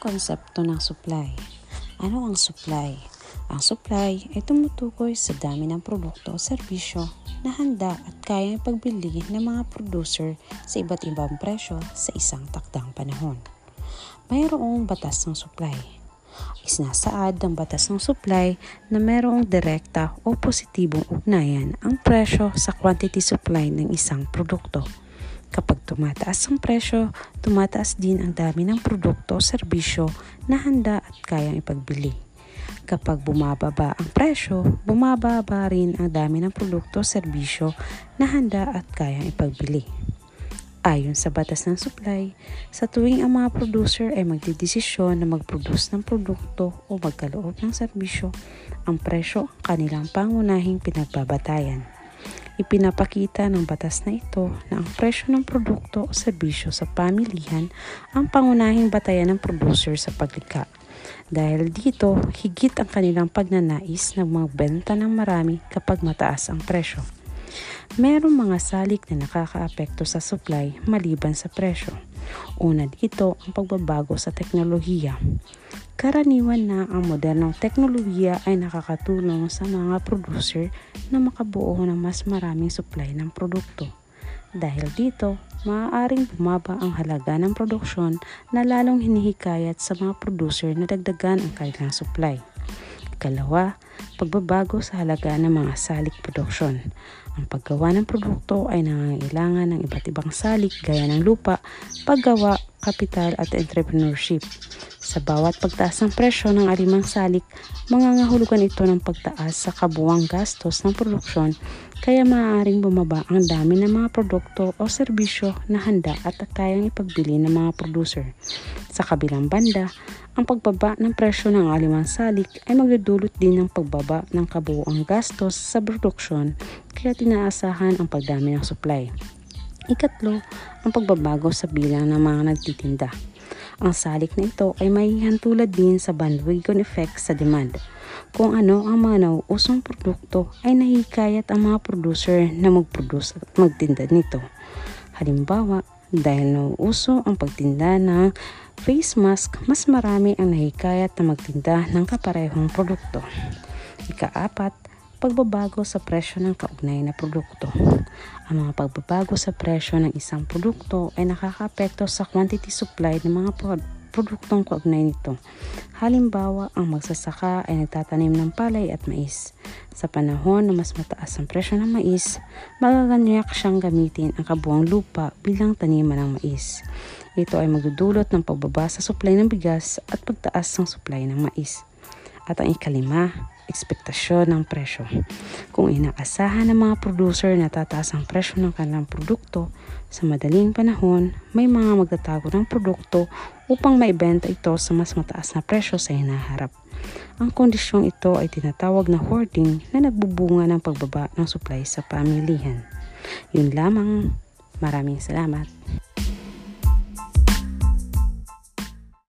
konsepto ng supply? Ano ang supply? Ang supply ay tumutukoy sa dami ng produkto o serbisyo na handa at kaya pagbili ng mga producer sa iba't ibang presyo sa isang takdang panahon. Mayroong batas ng supply. Isinasaad ng batas ng supply na mayroong direkta o positibong ugnayan ang presyo sa quantity supply ng isang produkto. Kapag tumataas ang presyo, tumataas din ang dami ng produkto o serbisyo na handa at kayang ipagbili. Kapag bumababa ang presyo, bumababa rin ang dami ng produkto o serbisyo na handa at kayang ipagbili. Ayon sa batas ng supply, sa tuwing ang mga producer ay magdidesisyon na mag-produce ng produkto o magkaloob ng serbisyo, ang presyo ang kanilang pangunahing pinagbabatayan. Ipinapakita ng batas na ito na ang presyo ng produkto o serbisyo sa pamilihan ang pangunahing batayan ng producer sa paglikha. Dahil dito, higit ang kanilang pagnanais na magbenta ng marami kapag mataas ang presyo. Merong mga salik na nakakaapekto sa supply maliban sa presyo. Una dito ang pagbabago sa teknolohiya. Karaniwan na ang modernong teknolohiya ay nakakatulong sa mga producer na makabuo ng mas maraming supply ng produkto. Dahil dito, maaaring bumaba ang halaga ng produksyon na lalong hinihikayat sa mga producer na dagdagan ang kanilang supply. Ikalawa, pagbabago sa halaga ng mga salik produksyon. Ang paggawa ng produkto ay nangangailangan ng iba't ibang salik gaya ng lupa, paggawa, kapital at entrepreneurship. Sa bawat pagtaas ng presyo ng alimang salik, mangangahulugan ito ng pagtaas sa kabuwang gastos ng produksyon kaya maaaring bumaba ang dami ng mga produkto o serbisyo na handa at kayang ipagbili ng mga producer. Sa kabilang banda, ang pagbaba ng presyo ng alimang salik ay magdudulot din ng pagbaba ng kabuuang gastos sa produksyon kaya tinaasahan ang pagdami ng supply. Ikatlo, ang pagbabago sa bilang ng mga nagtitinda. Ang salik na ito ay may hantulad din sa bandwagon effect sa demand. Kung ano ang mga nauusong produkto ay nahikayat ang mga producer na mag-produce at magtinda nito. Halimbawa, dahil nauuso ang pagtinda ng face mask, mas marami ang nahikayat na magtinda ng kaparehong produkto. Ikaapat, pagbabago sa presyo ng kaugnay na produkto. Ang mga pagbabago sa presyo ng isang produkto ay nakakapekto sa quantity supply ng mga produktong kaugnay nito. Halimbawa, ang magsasaka ay nagtatanim ng palay at mais. Sa panahon na mas mataas ang presyo ng mais, magaganyak siyang gamitin ang kabuang lupa bilang taniman ng mais. Ito ay magdudulot ng pagbaba sa supply ng bigas at pagtaas ng supply ng mais. At ang ikalima, ekspektasyon ng presyo. Kung inaasahan ng mga producer na tataas ang presyo ng kanilang produkto, sa madaling panahon, may mga magtatago ng produkto upang maibenta ito sa mas mataas na presyo sa hinaharap. Ang kondisyong ito ay tinatawag na hoarding na nagbubunga ng pagbaba ng supply sa pamilihan. Yun lamang. Maraming salamat.